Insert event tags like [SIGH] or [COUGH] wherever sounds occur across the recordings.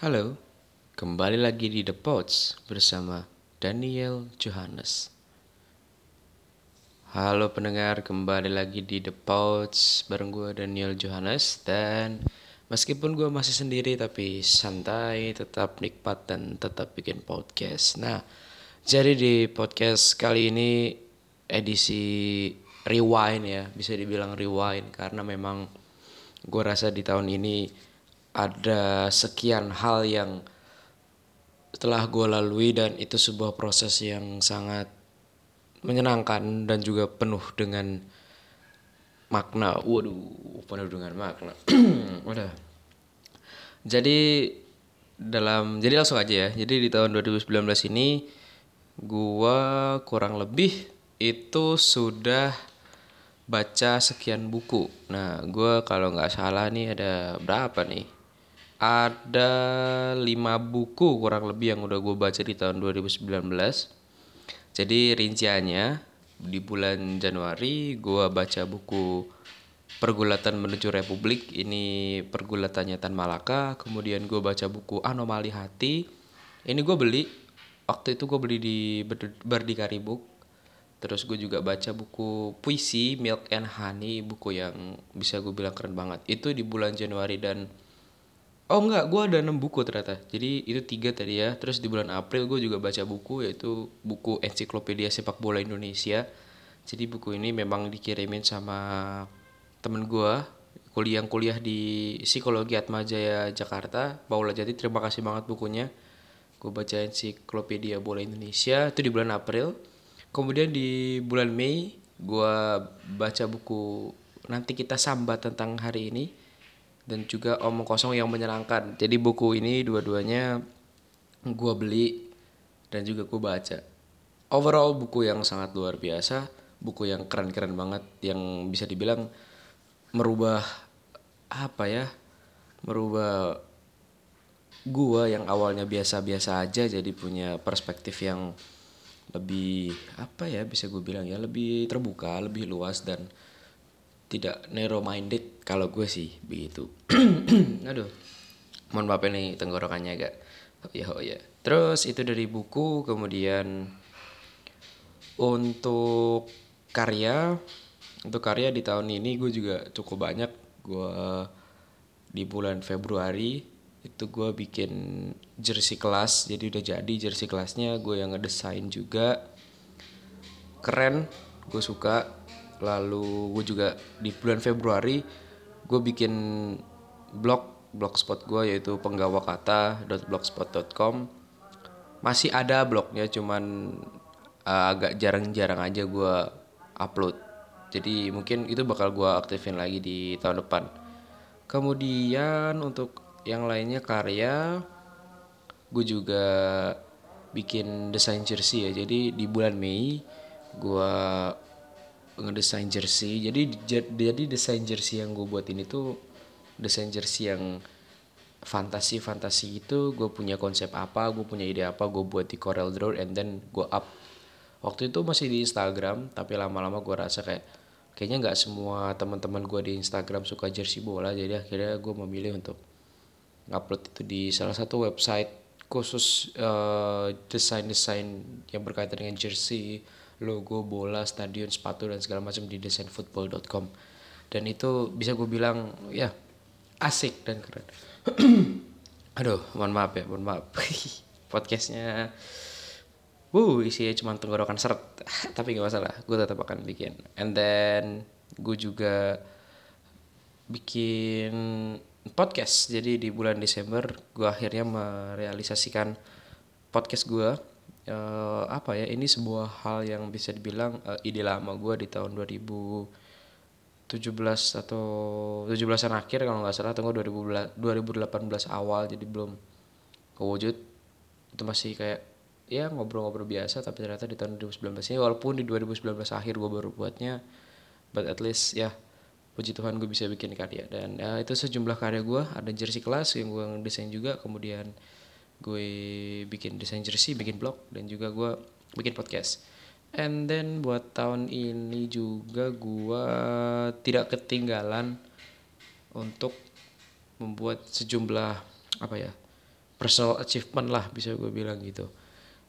Halo, kembali lagi di The Pods bersama Daniel Johannes. Halo pendengar, kembali lagi di The Pods bareng gue Daniel Johannes dan meskipun gue masih sendiri tapi santai, tetap nikmat dan tetap bikin podcast. Nah, jadi di podcast kali ini edisi rewind ya, bisa dibilang rewind karena memang gue rasa di tahun ini ada sekian hal yang telah gue lalui dan itu sebuah proses yang sangat menyenangkan dan juga penuh dengan makna. Waduh, penuh dengan makna. [CLEARS THROAT] Udah. Jadi dalam jadi langsung aja ya. Jadi di tahun 2019 ini gua kurang lebih itu sudah baca sekian buku. Nah, gua kalau nggak salah nih ada berapa nih? Ada lima buku kurang lebih yang udah gue baca di tahun 2019 jadi rinciannya di bulan Januari gue baca buku Pergulatan Menuju Republik. Ini Pergulatannya Tan Malaka. Kemudian gue baca buku Anomali Hati. Ini gue beli waktu itu gue beli di Berdikari Book. Terus gue juga baca buku puisi Milk and Honey buku yang bisa gue bilang keren banget. Itu di bulan Januari dan Oh enggak, gue ada 6 buku ternyata. Jadi itu tiga tadi ya. Terus di bulan April gue juga baca buku yaitu buku Ensiklopedia Sepak Bola Indonesia. Jadi buku ini memang dikirimin sama temen gue kuliah kuliah di Psikologi Atmajaya Jakarta. Paula Jati terima kasih banget bukunya. Gue baca Ensiklopedia Bola Indonesia itu di bulan April. Kemudian di bulan Mei gue baca buku nanti kita sambat tentang hari ini dan juga omong kosong yang menyenangkan. Jadi buku ini dua-duanya gue beli dan juga gue baca. Overall buku yang sangat luar biasa buku yang keren-keren banget yang bisa dibilang merubah apa ya merubah gue yang awalnya biasa-biasa aja jadi punya perspektif yang lebih apa ya bisa gue bilang ya lebih terbuka lebih luas dan tidak narrow minded kalau gue sih begitu. [CLEARS THROAT] Aduh mohon maaf nih tenggorokannya agak oh ya oh ya. Terus itu dari buku kemudian untuk karya untuk karya di tahun ini gue juga cukup banyak. Gue di bulan Februari itu gue bikin jersey kelas jadi udah jadi jersey kelasnya. Gue yang ngedesain juga. Keren gue suka lalu gue juga di bulan Februari gue bikin blog blogspot gue yaitu penggawa kata .blogspot.com masih ada blognya cuman uh, agak jarang-jarang aja gue upload. Jadi mungkin itu bakal gue aktifin lagi di tahun depan. Kemudian untuk yang lainnya karya gue juga bikin desain jersey ya. Jadi di bulan Mei gue ngedesain jersey. Jadi jadi desain jersey yang gue buat ini tuh desain jersey yang fantasi fantasi itu gue punya konsep apa gue punya ide apa gue buat di Corel Draw and then gue up. Waktu itu masih di Instagram tapi lama-lama gue rasa kayak kayaknya nggak semua teman-teman gue di Instagram suka jersey bola. Jadi akhirnya gue memilih untuk ngupload itu di salah satu website khusus uh, desain-desain yang berkaitan dengan jersey logo bola stadion sepatu dan segala macam di designfootball.com dan itu bisa gue bilang ya asik dan keren [CLEARS THROAT] aduh mohon maaf ya mohon maaf [LAUGHS] podcastnya Wuh, isinya cuma tenggorokan seret. [LAUGHS] Tapi gak masalah, gue tetap akan bikin. And then, gue juga bikin podcast. Jadi di bulan Desember, gue akhirnya merealisasikan podcast gue uh, apa ya ini sebuah hal yang bisa dibilang uh, ide lama gue di tahun 2017 atau 17an akhir kalau nggak salah atau 2018 awal jadi belum kewujud. Itu masih kayak ya ngobrol-ngobrol biasa tapi ternyata di tahun 2019 ini walaupun di 2019 akhir gue baru buatnya but at least ya puji Tuhan gue bisa bikin karya. Dan ya, itu sejumlah karya gue ada jersey kelas yang gue desain juga kemudian gue bikin desain jersey bikin blog dan juga gue bikin podcast. And then buat tahun ini juga gue tidak ketinggalan untuk membuat sejumlah apa ya personal achievement lah bisa gue bilang gitu.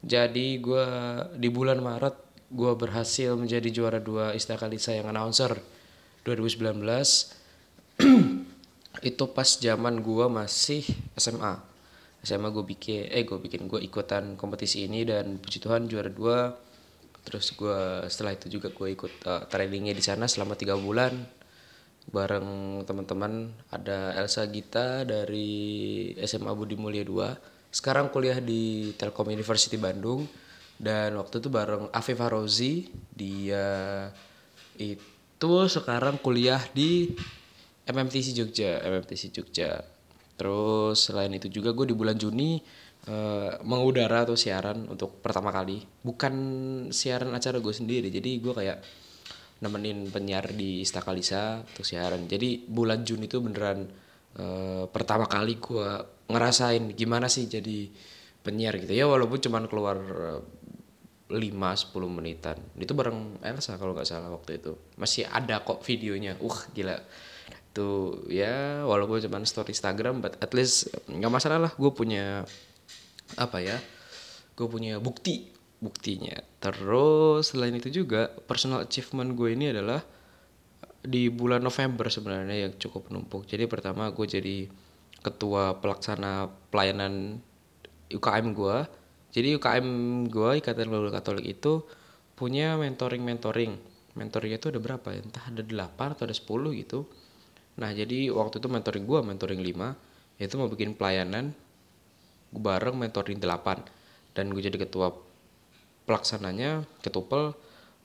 Jadi gue di bulan Maret gue berhasil menjadi juara dua Istakalisa yang announcer 2019 [CLEARS THROAT] itu pas zaman gue masih SMA SMA gue bikin eh gue bikin gue ikutan kompetisi ini dan puji Tuhan juara dua. Terus gue setelah itu juga gue ikut uh, trainingnya di sana selama tiga bulan. Bareng teman-teman ada Elsa Gita dari SMA Budi Mulia 2 sekarang kuliah di Telkom University Bandung. Dan waktu itu bareng Afif Farozi dia itu sekarang kuliah di MMTC Jogja MMTC Jogja terus selain itu juga gue di bulan Juni uh, mengudara atau siaran untuk pertama kali. Bukan siaran acara gue sendiri jadi gue kayak nemenin penyiar di Istakalisa untuk siaran. Jadi bulan Juni itu beneran uh, pertama kali gue ngerasain gimana sih jadi penyiar gitu. Ya walaupun cuman keluar 5-10 menitan. Itu bareng Elsa kalau nggak salah waktu itu. Masih ada kok videonya. Uh gila itu ya walaupun cuma story Instagram but at least nggak masalah lah gue punya apa ya gue punya bukti buktinya. Terus selain itu juga personal achievement gue ini adalah di bulan November sebenarnya yang cukup menumpuk. Jadi pertama gue jadi ketua pelaksana pelayanan UKM gue jadi UKM gue Ikatan Guru Katolik itu punya mentoring mentoring mentoringnya itu ada berapa ya? Entah ada 8 atau ada 10 gitu nah jadi waktu itu mentoring gue mentoring 5 itu mau bikin pelayanan bareng mentoring 8 dan gue jadi ketua pelaksananya ketupel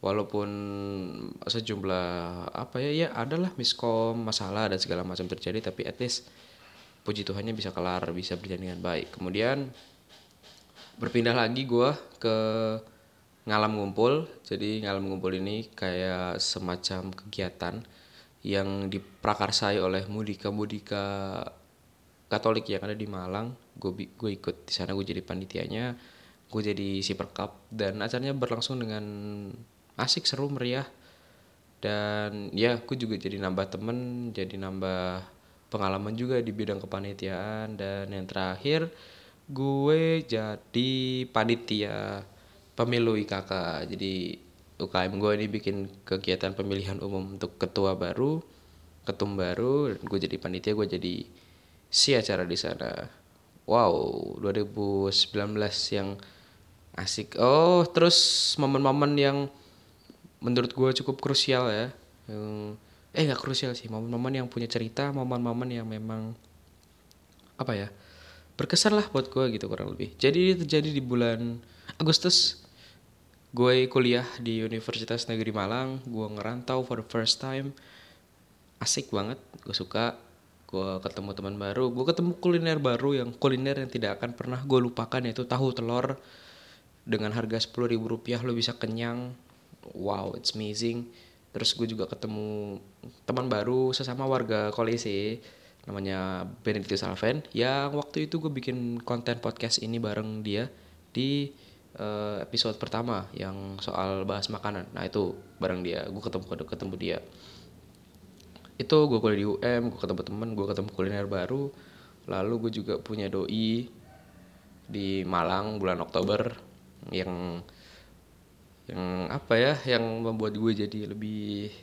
walaupun sejumlah apa ya ya adalah miskom masalah dan segala macam terjadi tapi at least puji Tuhannya bisa kelar bisa berjalan dengan baik. Kemudian berpindah lagi gue ke ngalam ngumpul. Jadi ngalam ngumpul ini kayak semacam kegiatan yang diprakarsai oleh mudika-mudika Katolik yang ada di Malang. Gue gue ikut di sana gue jadi panitianya gue jadi si perkap dan acaranya berlangsung dengan asik seru meriah. Dan ya gue juga jadi nambah temen jadi nambah pengalaman juga di bidang kepanitiaan. Dan yang terakhir gue jadi panitia pemilu IKK jadi UKM gue ini bikin kegiatan pemilihan umum untuk ketua baru ketum baru gue jadi panitia gue jadi si acara di sana. Wow 2019 yang asik. Oh terus momen-momen yang menurut gue cukup krusial ya. Eh nggak krusial sih momen-momen yang punya cerita momen-momen yang memang apa ya berkesan lah buat gue gitu kurang lebih. Jadi terjadi di bulan Agustus gue kuliah di Universitas Negeri Malang. Gue ngerantau for the first time. Asik banget. Gue suka. Gue ketemu teman baru. Gue ketemu kuliner baru yang kuliner yang tidak akan pernah gue lupakan yaitu tahu telur dengan harga sepuluh ribu rupiah. Lo bisa kenyang. Wow it's amazing. Terus gue juga ketemu teman baru sesama warga kolese namanya Benedictus Alven. Yang waktu itu gue bikin konten podcast ini bareng dia di uh, episode pertama yang soal bahas makanan. Nah itu bareng dia. Gue ketemu ketemu dia. Itu gue kuliah di UM gue ketemu temen gue ketemu kuliner baru. Lalu gue juga punya doi di Malang bulan Oktober yang yang apa ya yang membuat gue jadi lebih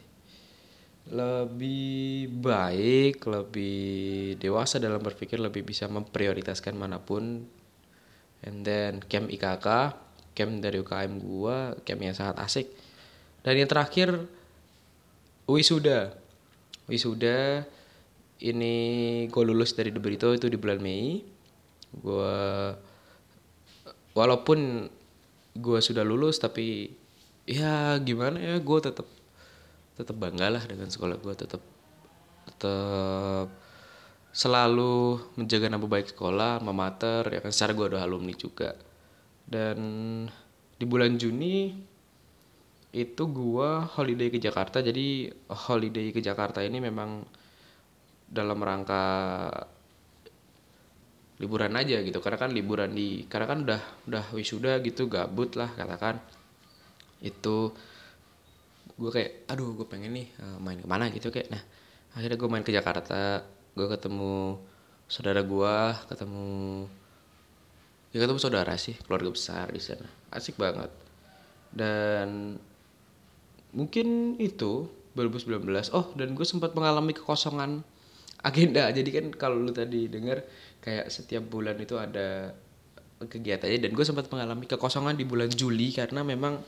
lebih baik, lebih dewasa dalam berpikir, lebih bisa memprioritaskan mana pun. And then camp IKK, camp dari UKM gua, yang sangat asik. Dan yang terakhir wisuda. Wisuda ini gue lulus dari The Brito itu di bulan Mei. Gue walaupun gue sudah lulus tapi ya gimana ya gue tetap tetap bangga lah dengan sekolah gue tetap tetap selalu menjaga nama baik sekolah, memater, ya kan secara gue ada alumni juga. Dan di bulan Juni itu gue holiday ke Jakarta, jadi holiday ke Jakarta ini memang dalam rangka liburan aja gitu, karena kan liburan di, karena kan udah udah wisuda gitu, gabut lah katakan. Itu gue kayak aduh gue pengen nih uh, main ke mana gitu kayak. Nah akhirnya gue main ke Jakarta. Gue ketemu saudara gue ketemu ya ketemu saudara sih keluarga besar di sana. Asik banget. Dan mungkin itu 2019 oh dan gue sempat mengalami kekosongan agenda. [LAUGHS] Jadi kan kalau lu tadi dengar kayak setiap bulan itu ada kegiatannya dan gue sempat mengalami kekosongan di bulan Juli karena memang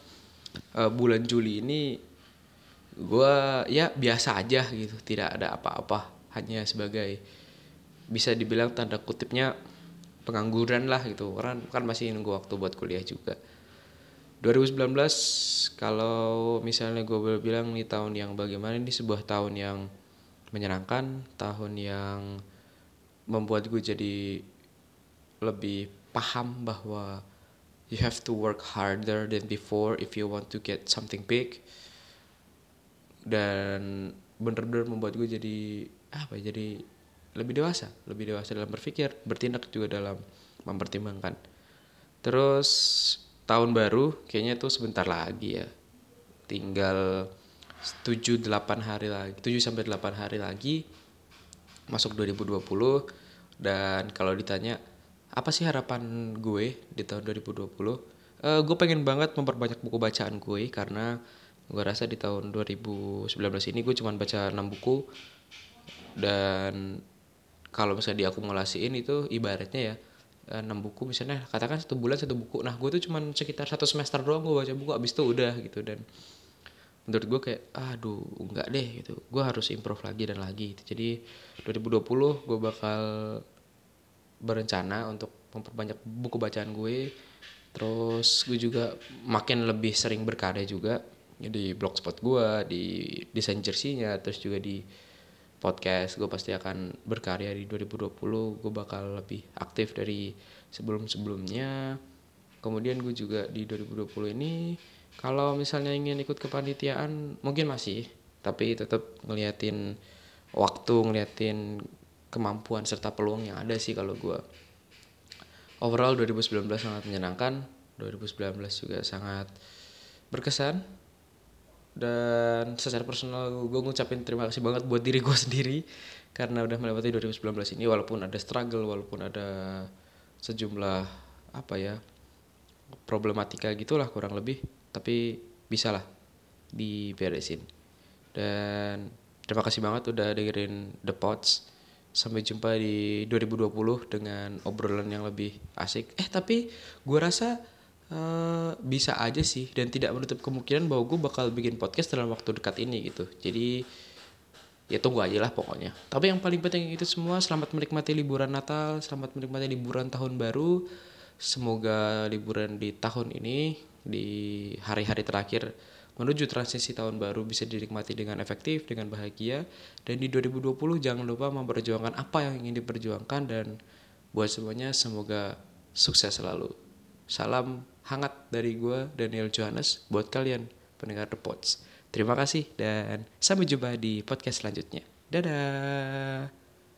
uh, bulan Juli ini gue ya biasa aja gitu. Tidak ada apa-apa. Hanya sebagai bisa dibilang tanda kutipnya pengangguran lah gitu. Kan kan masih nunggu waktu buat kuliah juga. 2019 kalau misalnya gue boleh bilang nih tahun yang bagaimana ini sebuah tahun yang menyenangkan tahun yang membuat gue jadi lebih paham bahwa you have to work harder than before if you want to get something big. Dan bener-bener membuat gue jadi apa ya jadi lebih dewasa lebih dewasa dalam berpikir bertindak juga dalam mempertimbangkan. Terus tahun baru kayaknya tuh sebentar lagi ya. Tinggal 7 8 hari lagi 7 sampai 8 hari lagi masuk 2020 dan kalau ditanya apa sih harapan gue di tahun 2020 uh, gue pengen banget memperbanyak buku bacaan gue karena gue rasa di tahun 2019 ini gue cuma baca 6 buku. Dan kalau misalnya diakumulasiin itu ibaratnya ya eh, enam buku misalnya katakan satu bulan satu buku. Nah gue tuh cuma sekitar satu semester doang gue baca buku abis itu udah gitu. Dan menurut gue kayak aduh enggak deh gitu. Gue harus improve lagi dan lagi gitu. jadi 2020 gue bakal berencana untuk memperbanyak buku bacaan gue. Terus gue juga makin lebih sering berkarya juga di blogspot gue di desain jersinya terus juga di podcast gue pasti akan berkarya di 2020 gue bakal lebih aktif dari sebelum sebelumnya kemudian gue juga di 2020 ini kalau misalnya ingin ikut kepanitiaan mungkin masih tapi tetap ngeliatin waktu ngeliatin kemampuan serta peluang yang ada sih kalau gue overall 2019 sangat menyenangkan. 2019 juga sangat berkesan dan secara personal gue ngucapin terima kasih banget buat diri gue sendiri karena udah melewati 2019 ini walaupun ada struggle walaupun ada sejumlah apa ya problematika gitulah kurang lebih tapi bisa lah diberesin dan terima kasih banget udah dengerin The Pots Sampai jumpa di 2020 dengan obrolan yang lebih asik. Eh tapi gue rasa uh, bisa aja sih dan tidak menutup kemungkinan bahwa gue bakal bikin podcast dalam waktu dekat ini gitu. Jadi ya tunggu aja lah pokoknya. Tapi yang paling penting itu semua selamat menikmati liburan Natal, selamat menikmati liburan tahun baru. Semoga liburan di tahun ini di hari-hari terakhir menuju transisi tahun baru bisa dinikmati dengan efektif, dengan bahagia. Dan di 2020 jangan lupa memperjuangkan apa yang ingin diperjuangkan dan buat semuanya semoga sukses selalu. Salam hangat dari gue Daniel Johannes buat kalian pendengar The Pods. Terima kasih dan sampai jumpa di podcast selanjutnya. Dadah.